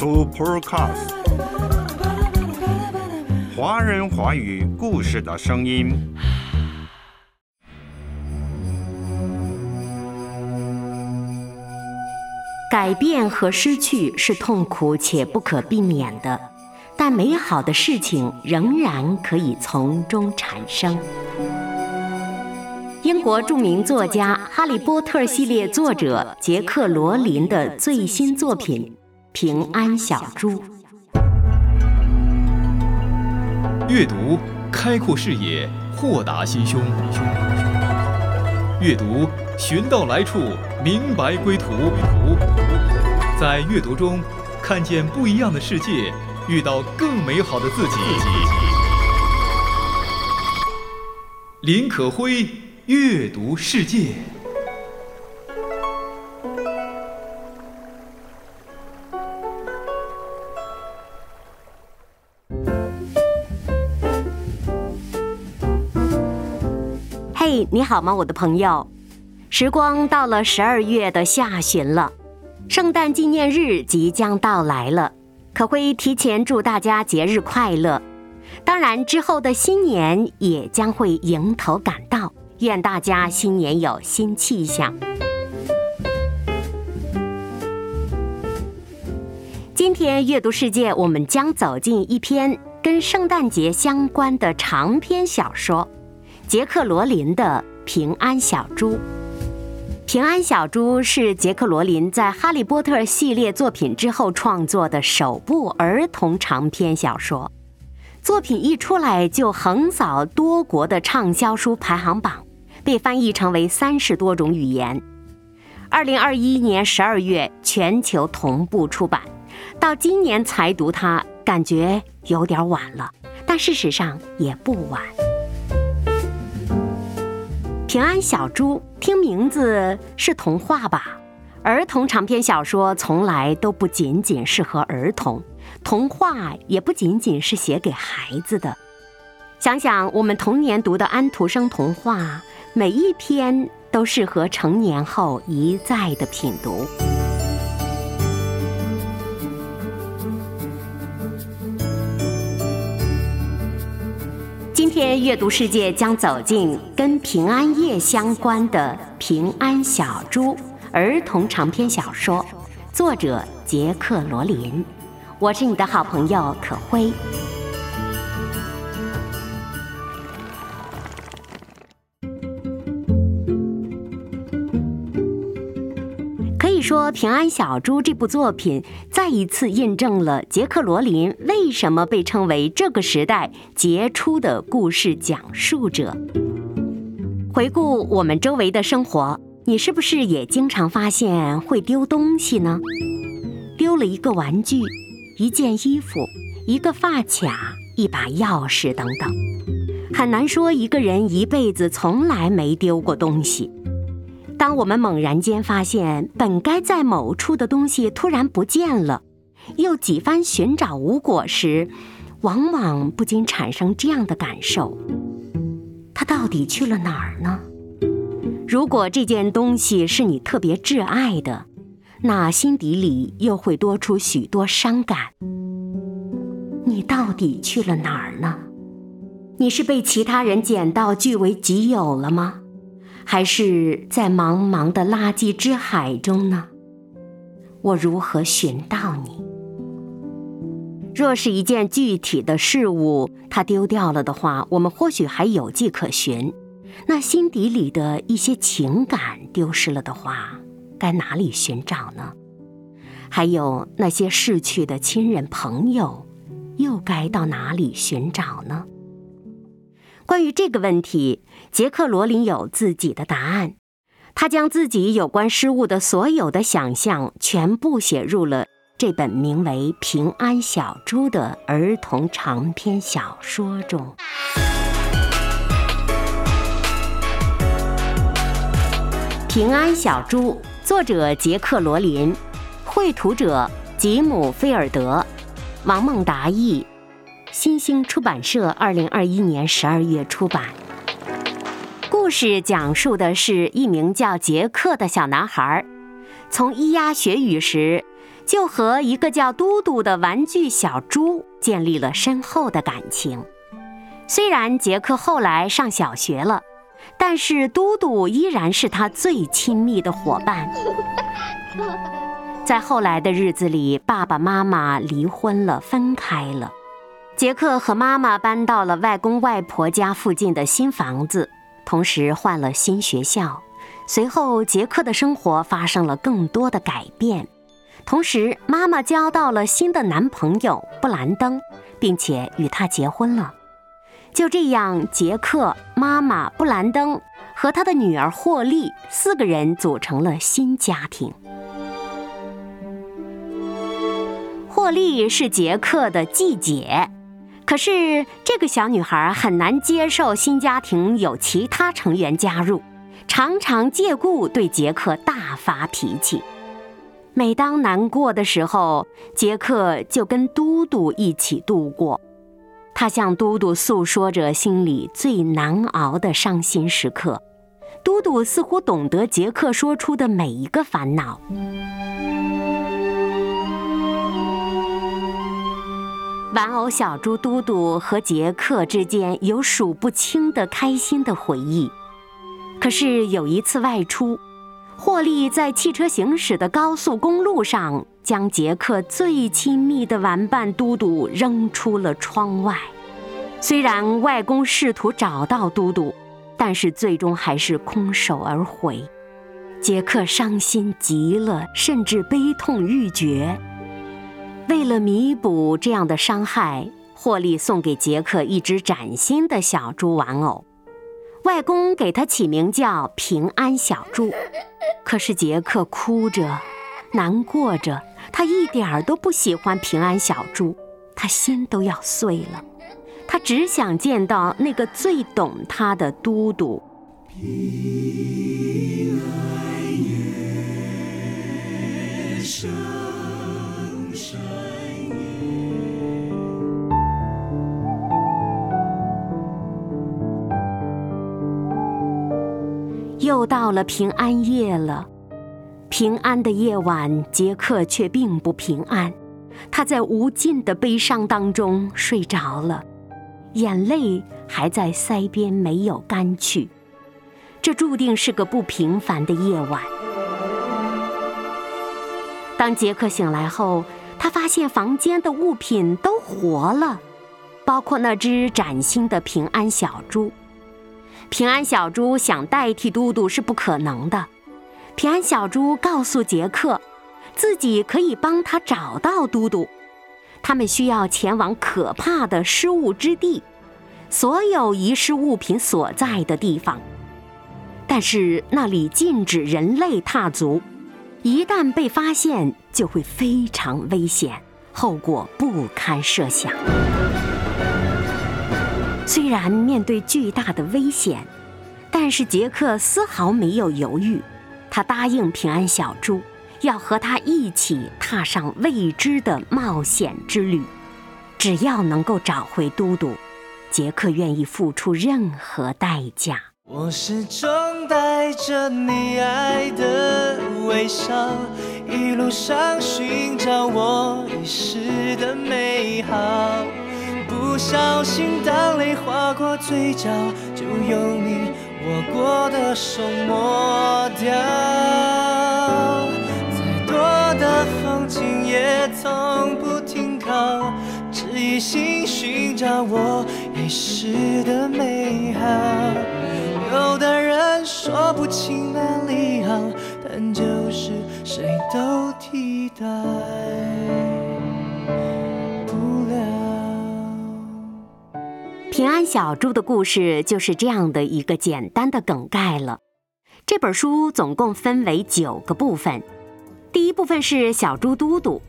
Supercast，华人华语故事的声音。改变和失去是痛苦且不可避免的，但美好的事情仍然可以从中产生。英国著名作家《哈利波特》系列作者杰克·罗琳的最新作品《平安小猪》。阅读开阔视野，豁达心胸；阅读寻到来处，明白归途。在阅读中看见不一样的世界，遇到更美好的自己。林可辉。阅读世界。你好吗，我的朋友？时光到了十二月的下旬了，圣诞纪念日即将到来了，可会提前祝大家节日快乐。当然，之后的新年也将会迎头赶到。愿大家新年有新气象。今天阅读世界，我们将走进一篇跟圣诞节相关的长篇小说——杰克·罗琳的《平安小猪》。《平安小猪》是杰克·罗琳在《哈利波特》系列作品之后创作的首部儿童长篇小说。作品一出来就横扫多国的畅销书排行榜。被翻译成为三十多种语言。二零二一年十二月全球同步出版，到今年才读它，感觉有点晚了，但事实上也不晚。平安小猪，听名字是童话吧？儿童长篇小说从来都不仅仅适合儿童，童话也不仅仅是写给孩子的。想想我们童年读的安徒生童话。每一篇都适合成年后一再的品读。今天阅读世界将走进跟平安夜相关的《平安小猪》儿童长篇小说，作者杰克·罗琳。我是你的好朋友可辉。说《平安小猪》这部作品再一次印证了杰克·罗琳为什么被称为这个时代杰出的故事讲述者。回顾我们周围的生活，你是不是也经常发现会丢东西呢？丢了一个玩具、一件衣服、一个发卡、一把钥匙等等，很难说一个人一辈子从来没丢过东西。当我们猛然间发现本该在某处的东西突然不见了，又几番寻找无果时，往往不禁产生这样的感受：它到底去了哪儿呢？如果这件东西是你特别挚爱的，那心底里又会多出许多伤感。你到底去了哪儿呢？你是被其他人捡到据为己有了吗？还是在茫茫的垃圾之海中呢？我如何寻到你？若是一件具体的事物，它丢掉了的话，我们或许还有迹可循。那心底里的一些情感丢失了的话，该哪里寻找呢？还有那些逝去的亲人朋友，又该到哪里寻找呢？关于这个问题，杰克·罗琳有自己的答案。他将自己有关失误的所有的想象全部写入了这本名为《平安小猪》的儿童长篇小说中。《平安小猪》作者杰克·罗琳，绘图者吉姆·菲尔德，王梦达译。新兴出版社二零二一年十二月出版。故事讲述的是一名叫杰克的小男孩，从咿呀学语时，就和一个叫嘟嘟的玩具小猪建立了深厚的感情。虽然杰克后来上小学了，但是嘟嘟依然是他最亲密的伙伴。在后来的日子里，爸爸妈妈离婚了，分开了。杰克和妈妈搬到了外公外婆家附近的新房子，同时换了新学校。随后，杰克的生活发生了更多的改变，同时妈妈交到了新的男朋友布兰登，并且与他结婚了。就这样，杰克、妈妈、布兰登和他的女儿霍利四个人组成了新家庭。霍利是杰克的继姐，可是这个小女孩很难接受新家庭有其他成员加入，常常借故对杰克大发脾气。每当难过的时候，杰克就跟嘟嘟一起度过。他向嘟嘟诉说着心里最难熬的伤心时刻，嘟嘟似乎懂得杰克说出的每一个烦恼。玩偶小猪嘟嘟和杰克之间有数不清的开心的回忆，可是有一次外出，霍利在汽车行驶的高速公路上。将杰克最亲密的玩伴嘟嘟扔出了窗外。虽然外公试图找到嘟嘟，但是最终还是空手而回。杰克伤心极了，甚至悲痛欲绝。为了弥补这样的伤害，霍利送给杰克一只崭新的小猪玩偶，外公给他起名叫平安小猪。可是杰克哭着，难过着。他一点儿都不喜欢平安小猪，他心都要碎了。他只想见到那个最懂他的嘟嘟。又到了平安夜了。平安的夜晚，杰克却并不平安。他在无尽的悲伤当中睡着了，眼泪还在腮边没有干去。这注定是个不平凡的夜晚。当杰克醒来后，他发现房间的物品都活了，包括那只崭新的平安小猪。平安小猪想代替嘟嘟是不可能的。平安小猪告诉杰克，自己可以帮他找到嘟嘟。他们需要前往可怕的失物之地，所有遗失物品所在的地方。但是那里禁止人类踏足，一旦被发现就会非常危险，后果不堪设想。虽然面对巨大的危险，但是杰克丝毫没有犹豫。他答应平安小猪，要和他一起踏上未知的冒险之旅。只要能够找回嘟嘟，杰克愿意付出任何代价。我始终带着你爱的微笑，一路上寻找我遗失的美好。小心，当泪划过嘴角，就用你。握过的手抹掉，再多的风景也从不停靠，只一心寻找我遗失的美好。有的人说不清哪里好，但就是谁都替代。平安小猪的故事就是这样的一个简单的梗概了。这本书总共分为九个部分，第一部分是小猪嘟嘟，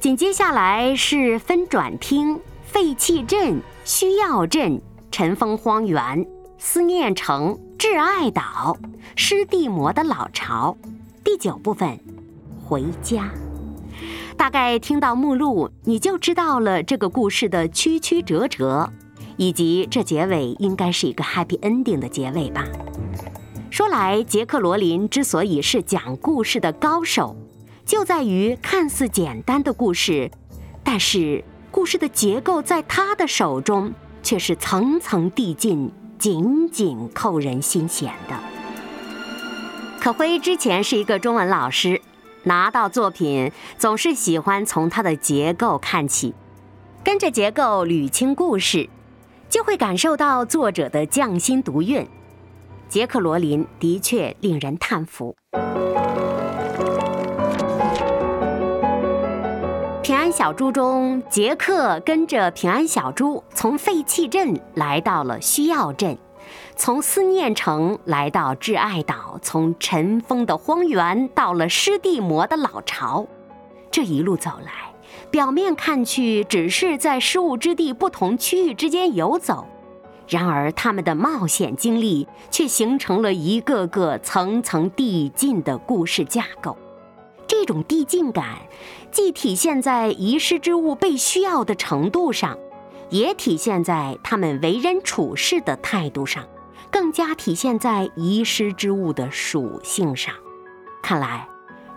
紧接下来是分转厅、废弃镇、需要镇、尘封荒原、思念城、挚爱岛、湿地魔的老巢。第九部分，回家。大概听到目录，你就知道了这个故事的曲曲折折。以及这结尾应该是一个 happy ending 的结尾吧。说来，杰克罗琳之所以是讲故事的高手，就在于看似简单的故事，但是故事的结构在他的手中却是层层递进，紧紧扣人心弦的。可辉之前是一个中文老师，拿到作品总是喜欢从它的结构看起，跟着结构捋清故事，就会感受到作者的匠心独运。杰克罗琳的确令人叹服。平安小猪中，杰克跟着平安小猪从废弃镇来到了需要镇，从思念城来到挚爱岛，从尘封的荒原到了湿地魔的老巢。这一路走来，表面看去只是在失物之地不同区域之间游走。然而，他们的冒险经历却形成了一个个层层递进的故事架构。这种递进感，既体现在遗失之物被需要的程度上，也体现在他们为人处事的态度上，更加体现在遗失之物的属性上。看来，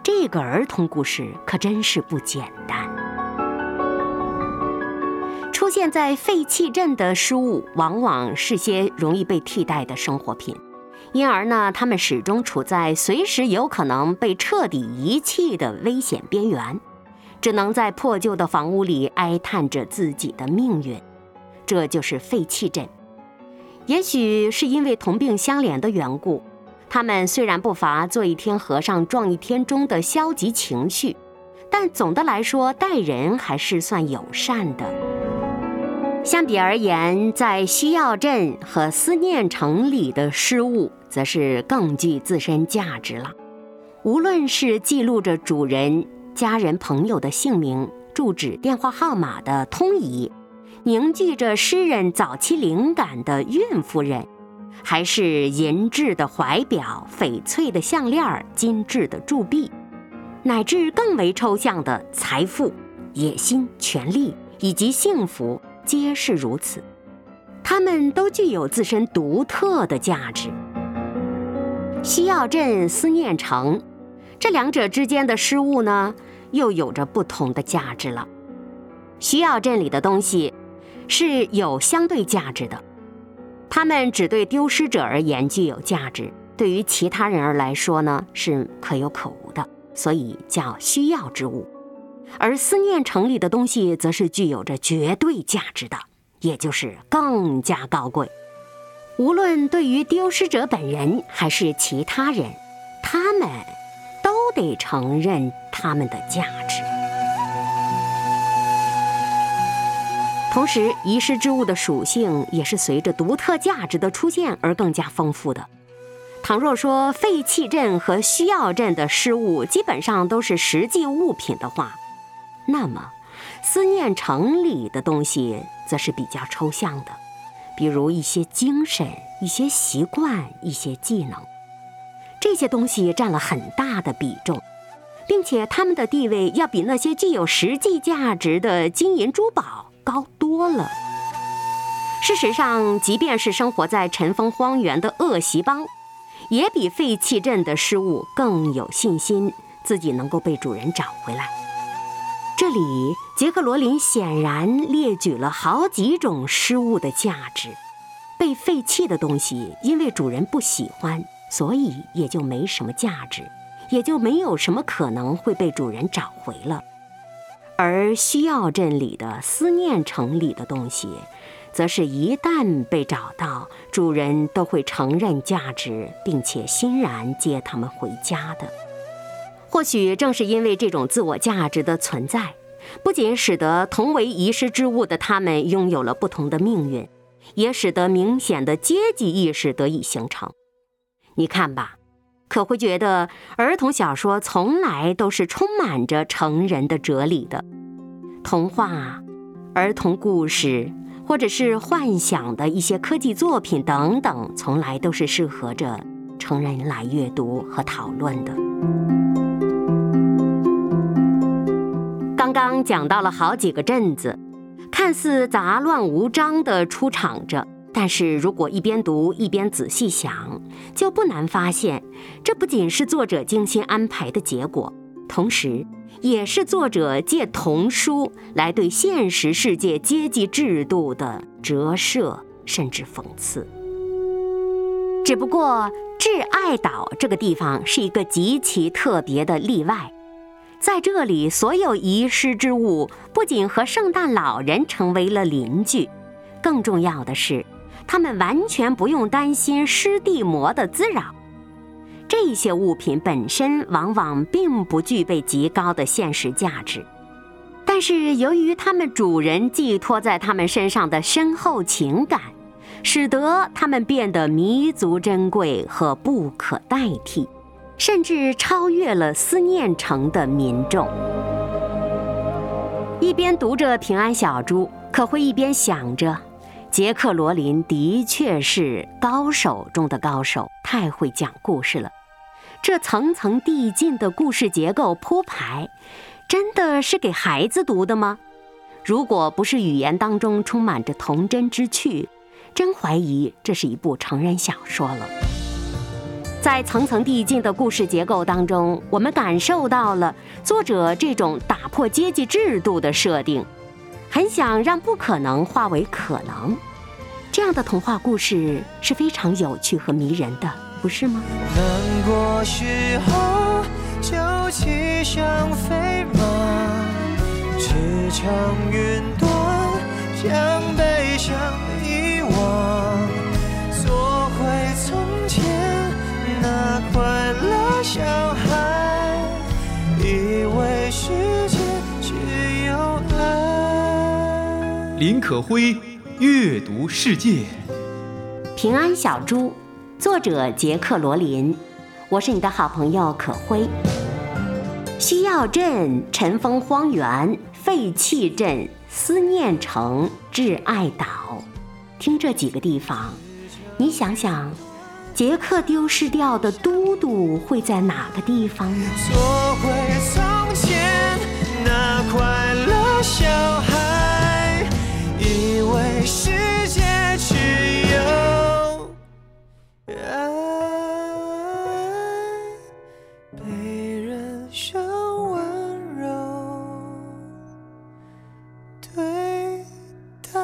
这个儿童故事可真是不简单。现在废弃镇的失物，往往是些容易被替代的生活品，因而呢，他们始终处在随时有可能被彻底遗弃的危险边缘，只能在破旧的房屋里哀叹着自己的命运。这就是废弃镇。也许是因为同病相怜的缘故，他们虽然不乏做一天和尚撞一天钟的消极情绪，但总的来说待人还是算友善的。相比而言，在需要镇和思念城里的失物，则是更具自身价值了。无论是记录着主人、家人、朋友的姓名、住址、电话号码的通仪，凝聚着诗人早期灵感的孕妇人，还是银质的怀表、翡翠的项链、精致的铸币，乃至更为抽象的财富、野心、权力以及幸福。皆是如此，它们都具有自身独特的价值。需要镇、思念城，这两者之间的失物呢，又有着不同的价值了。需要镇里的东西是有相对价值的，它们只对丢失者而言具有价值，对于其他人而来说呢，是可有可无的，所以叫需要之物。而思念城里的东西，则是具有着绝对价值的，也就是更加高贵。无论对于丢失者本人还是其他人，他们都得承认他们的价值。同时，遗失之物的属性也是随着独特价值的出现而更加丰富的。倘若说废弃镇和需要镇的失物基本上都是实际物品的话，那么，思念城里的东西则是比较抽象的，比如一些精神、一些习惯、一些技能，这些东西占了很大的比重，并且他们的地位要比那些具有实际价值的金银珠宝高多了。事实上，即便是生活在尘封荒原的恶习帮，也比废弃镇的失物更有信心，自己能够被主人找回来。这里，杰克罗琳显然列举了好几种失物的价值。被废弃的东西，因为主人不喜欢，所以也就没什么价值，也就没有什么可能会被主人找回了。而需要镇里的思念城里的东西，则是一旦被找到，主人都会承认价值，并且欣然接他们回家的。或许正是因为这种自我价值的存在，不仅使得同为遗失之物的他们拥有了不同的命运，也使得明显的阶级意识得以形成。你看吧，可会觉得儿童小说从来都是充满着成人的哲理的，童话、儿童故事，或者是幻想的一些科技作品等等，从来都是适合着成人来阅读和讨论的。刚刚讲到了好几个镇子，看似杂乱无章地出场着，但是如果一边读一边仔细想，就不难发现，这不仅是作者精心安排的结果，同时，也是作者借童书来对现实世界阶级制度的折射，甚至讽刺。只不过，挚爱岛这个地方是一个极其特别的例外，在这里，所有遗失之物不仅和圣诞老人成为了邻居，更重要的是，他们完全不用担心湿地魔的滋扰。这些物品本身往往并不具备极高的现实价值，但是由于他们主人寄托在他们身上的深厚情感，使得他们变得弥足珍贵和不可代替，甚至超越了思念城的民众。一边读着《平安小猪》，可会一边想着，杰克罗琳的确是高手中的高手，太会讲故事了。这层层递进的故事结构铺排，真的是给孩子读的吗？如果不是语言当中充满着童真之趣，真怀疑这是一部成人小说了。在层层递进的故事结构当中，我们感受到了作者这种打破阶级制度的设定，很想让不可能化为可能。这样的童话故事是非常有趣和迷人的。不是吗？难过时候就骑上飞马，驰骋云端，将悲伤遗忘，做回从林可辉阅读世界，平安小猪。作者杰克罗林，我是你的好朋友可辉。西药镇、尘封荒原、废弃镇、思念城、挚爱岛，听这几个地方，你想想，杰克丢失掉的嘟嘟会在哪个地方呢？做回从前那快世界只有爱被人生温柔对待。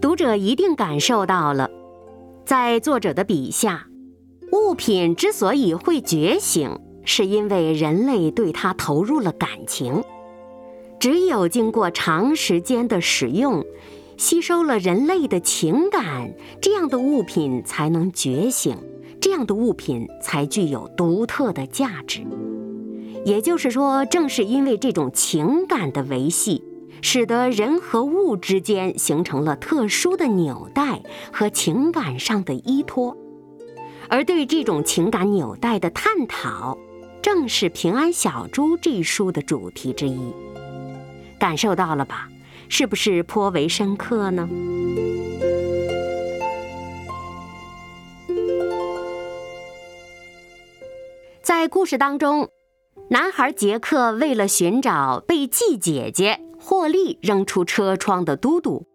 读者一定感受到了。在作者的笔下，物品之所以会觉醒，是因为人类对它投入了感情。只有经过长时间的使用，吸收了人类的情感，这样的物品才能觉醒，这样的物品才具有独特的价值。也就是说，正是因为这种情感的维系。使得人和物之间形成了特殊的纽带和情感上的依托，而对这种情感纽带的探讨，正是《平安小猪》这一书的主题之一。感受到了吧？是不是颇为深刻呢？在故事当中，男孩杰克为了寻找被季姐姐。霍利扔出车窗的嘟嘟，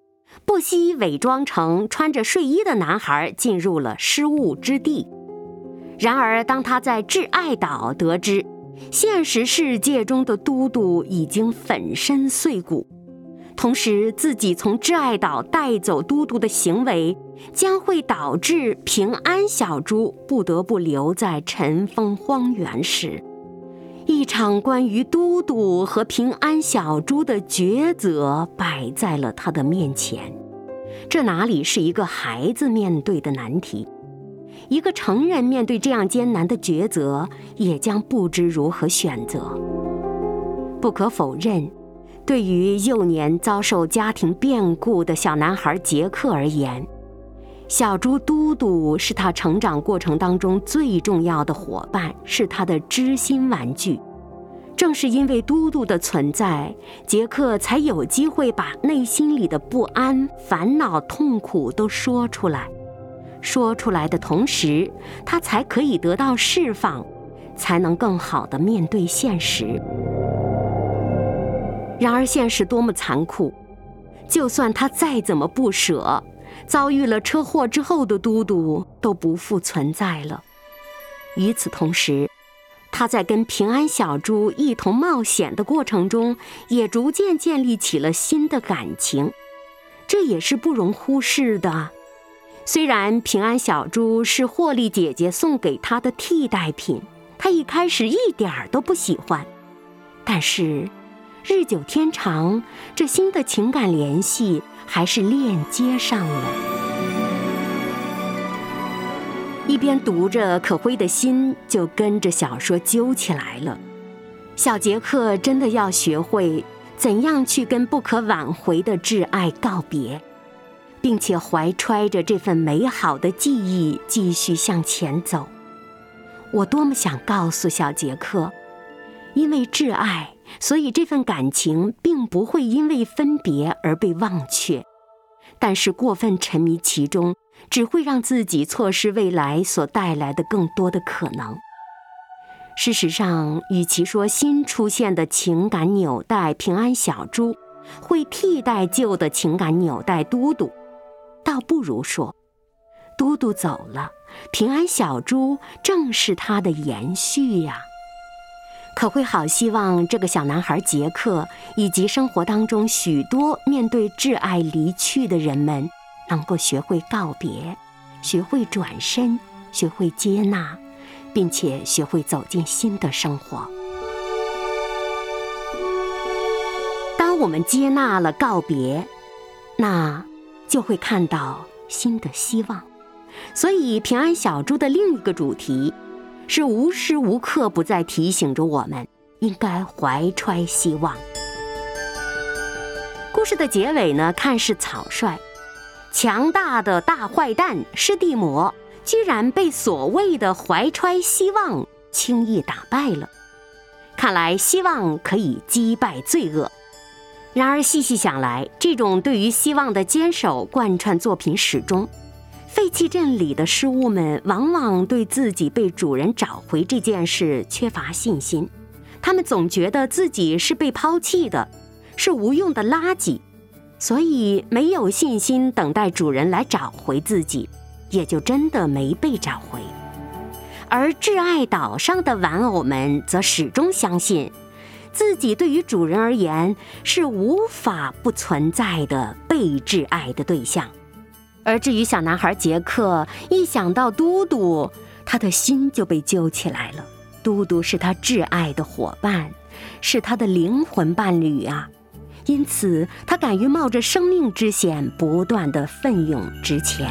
不惜伪装成穿着睡衣的男孩，进入了失物之地。然而，当他在挚爱岛得知现实世界中的嘟嘟已经粉身碎骨，同时自己从挚爱岛带走嘟嘟的行为将会导致平安小猪不得不留在尘封荒原时，一场关于嘟嘟和平安小猪的抉择摆在了他的面前，这哪里是一个孩子面对的难题？一个成人面对这样艰难的抉择，也将不知如何选择。不可否认，对于幼年遭受家庭变故的小男孩杰克而言，小猪嘟嘟是他成长过程当中最重要的伙伴，是他的知心玩具。正是因为嘟嘟的存在，杰克才有机会把内心里的不安、烦恼、痛苦都说出来。说出来的同时，他才可以得到释放，才能更好的面对现实。然而现实多么残酷，就算他再怎么不舍，遭遇了车祸之后的嘟嘟都不复存在了。与此同时，他在跟平安小猪一同冒险的过程中，也逐渐建立起了新的感情，这也是不容忽视的。虽然平安小猪是霍利姐姐送给他的替代品，他一开始一点儿都不喜欢，但是日久天长，这新的情感联系还是链接上了。一边读着，可辉的心就跟着小说揪起来了。小杰克真的要学会怎样去跟不可挽回的挚爱告别，并且怀揣着这份美好的记忆继续向前走。我多么想告诉小杰克，因为挚爱，所以这份感情并不会因为分别而被忘却。但是过分沉迷其中。只会让自己错失未来所带来的更多的可能。事实上，与其说新出现的情感纽带平安小猪会替代旧的情感纽带嘟嘟，倒不如说，嘟嘟走了，平安小猪正是它的延续呀。可会好希望这个小男孩杰克以及生活当中许多面对挚爱离去的人们。能够学会告别，学会转身，学会接纳，并且学会走进新的生活。当我们接纳了告别，那就会看到新的希望。所以，平安小猪的另一个主题是无时无刻不在提醒着我们，应该怀揣希望。故事的结尾呢，看似草率。强大的大坏蛋施蒂魔居然被所谓的怀揣希望轻易打败了。看来希望可以击败罪恶。然而细细想来，这种对于希望的坚守贯穿作品始终。废弃镇里的失物们往往对自己被主人找回这件事缺乏信心，他们总觉得自己是被抛弃的，是无用的垃圾。所以没有信心等待主人来找回自己，也就真的没被找回。而挚爱岛上的玩偶们则始终相信，自己对于主人而言是无法不存在的被挚爱的对象。而至于小男孩杰克，一想到嘟嘟，他的心就被揪起来了。嘟嘟是他挚爱的伙伴，是他的灵魂伴侣啊。因此，他敢于冒着生命之险，不断的奋勇直前。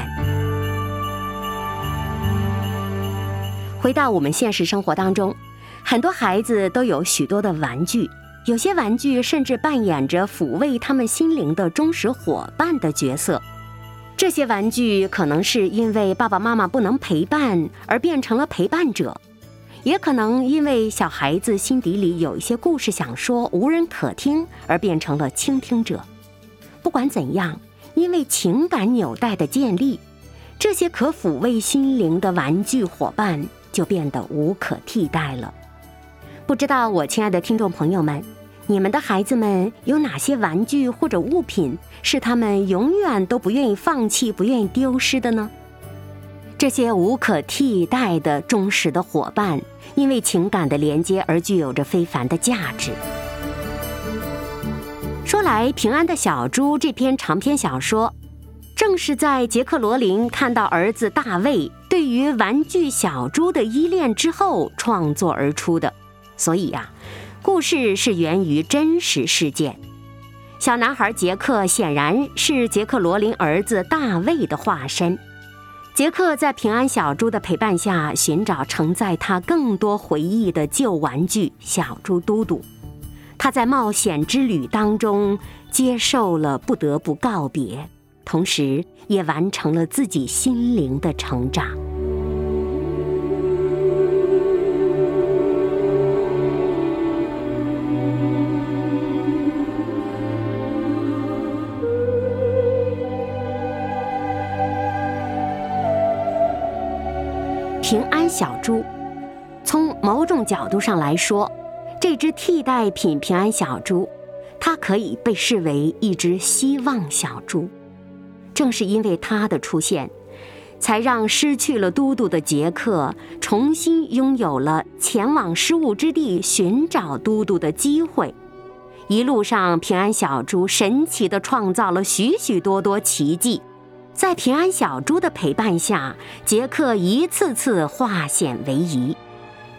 回到我们现实生活当中，很多孩子都有许多的玩具，有些玩具甚至扮演着抚慰他们心灵的忠实伙伴的角色。这些玩具可能是因为爸爸妈妈不能陪伴而变成了陪伴者。也可能因为小孩子心底里有一些故事想说，无人可听，而变成了倾听者。不管怎样，因为情感纽带的建立，这些可抚慰心灵的玩具伙伴就变得无可替代了。不知道我亲爱的听众朋友们，你们的孩子们有哪些玩具或者物品是他们永远都不愿意放弃、不愿意丢失的呢？这些无可替代的忠实的伙伴，因为情感的连接而具有着非凡的价值。说来，《平安的小猪》这篇长篇小说，正是在杰克罗琳看到儿子大卫对于玩具小猪的依恋之后创作而出的。所以呀，故事是源于真实事件。小男孩杰克显然是杰克罗琳儿子大卫的化身。杰克在平安小猪的陪伴下，寻找承载他更多回忆的旧玩具小猪嘟嘟。他在冒险之旅当中接受了不得不告别，同时也完成了自己心灵的成长。平安小猪，从某种角度上来说，这只替代品平安小猪，它可以被视为一只希望小猪。正是因为它的出现，才让失去了都督的杰克重新拥有了前往失物之地寻找都督的机会。一路上，平安小猪神奇地创造了许许多多奇迹。在平安小猪的陪伴下，杰克一次次化险为夷，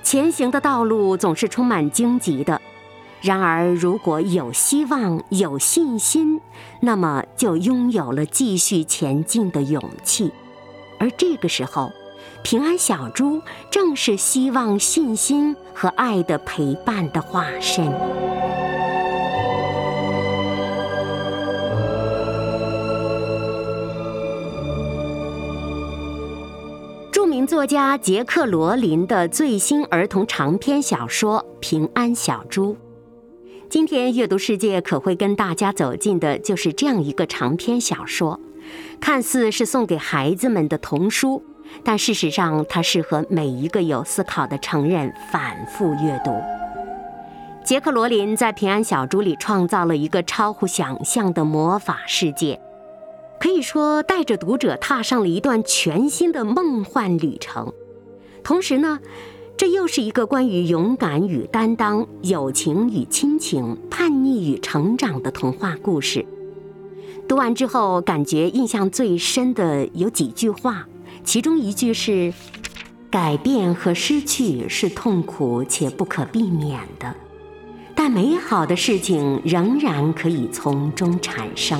前行的道路总是充满荆棘的。然而，如果有希望、有信心，那么就拥有了继续前进的勇气。而这个时候，平安小猪正是希望、信心和爱的陪伴的化身。作家杰克·罗琳的最新儿童长篇小说《平安小猪》。今天阅读世界可会跟大家走进的就是这样一个长篇小说，看似是送给孩子们的童书，但事实上它适合每一个有思考的成人反复阅读。杰克·罗琳在《平安小猪》里创造了一个超乎想象的魔法世界，可以说带着读者踏上了一段全新的梦幻旅程。同时呢。这又是一个关于勇敢与担当、友情与亲情、叛逆与成长的童话故事。读完之后，感觉印象最深的有几句话，其中一句是：“改变和失去是痛苦且不可避免的，但美好的事情仍然可以从中产生。”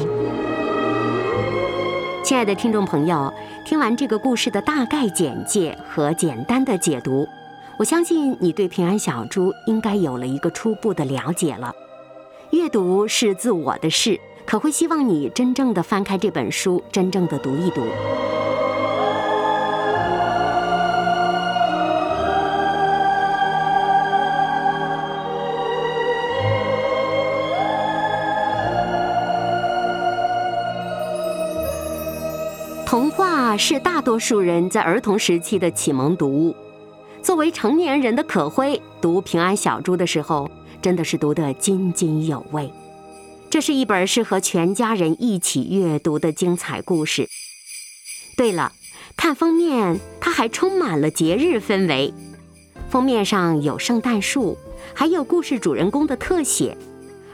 亲爱的听众朋友，听完这个故事的大概简介和简单的解读。我相信你对平安小猪应该有了一个初步的了解了。阅读是自我的事，可会希望你真正的翻开这本书，真正的读一读。是大多数人在儿童时期的启蒙读物。作为成年人的可辉读《平安小猪》的时候，真的是读得津津有味。这是一本适合全家人一起阅读的精彩故事。对了，看封面，它还充满了节日氛围。封面上有圣诞树，还有故事主人公的特写，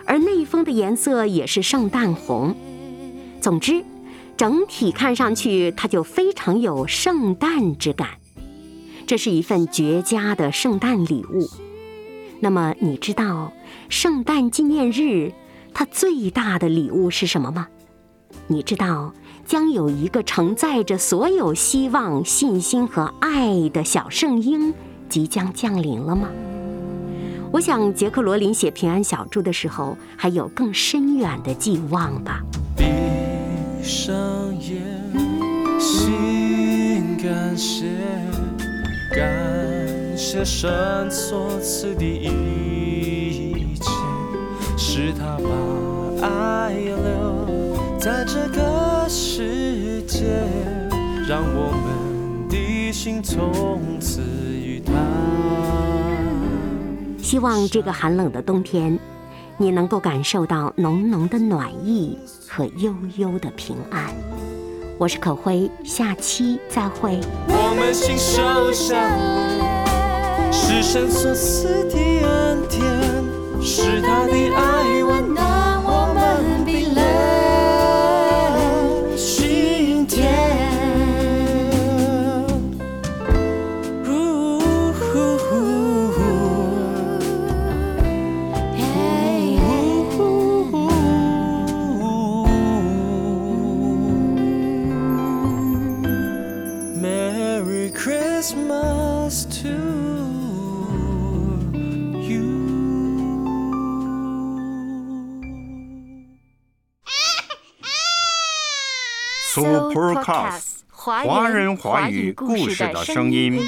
而内封的颜色也是圣诞红。总之，整体看上去它就非常有圣诞之感。这是一份绝佳的圣诞礼物。那么，你知道圣诞纪念日它最大的礼物是什么吗？你知道将有一个承载着所有希望、信心和爱的小圣婴即将降临了吗？我想，杰克·罗琳写《平安小猪》的时候，还有更深远的寄望吧。闭上眼，心感谢。感谢神所赐的一切，是他把爱留在这个世界，让我们的心从此与他。希望这个寒冷的冬天，你能够感受到浓浓的暖意和悠悠的平安。我是可辉，下期再会。我们心受伤，是神所赐的恩典，是他的爱 Supercast 华人华语故事的声音。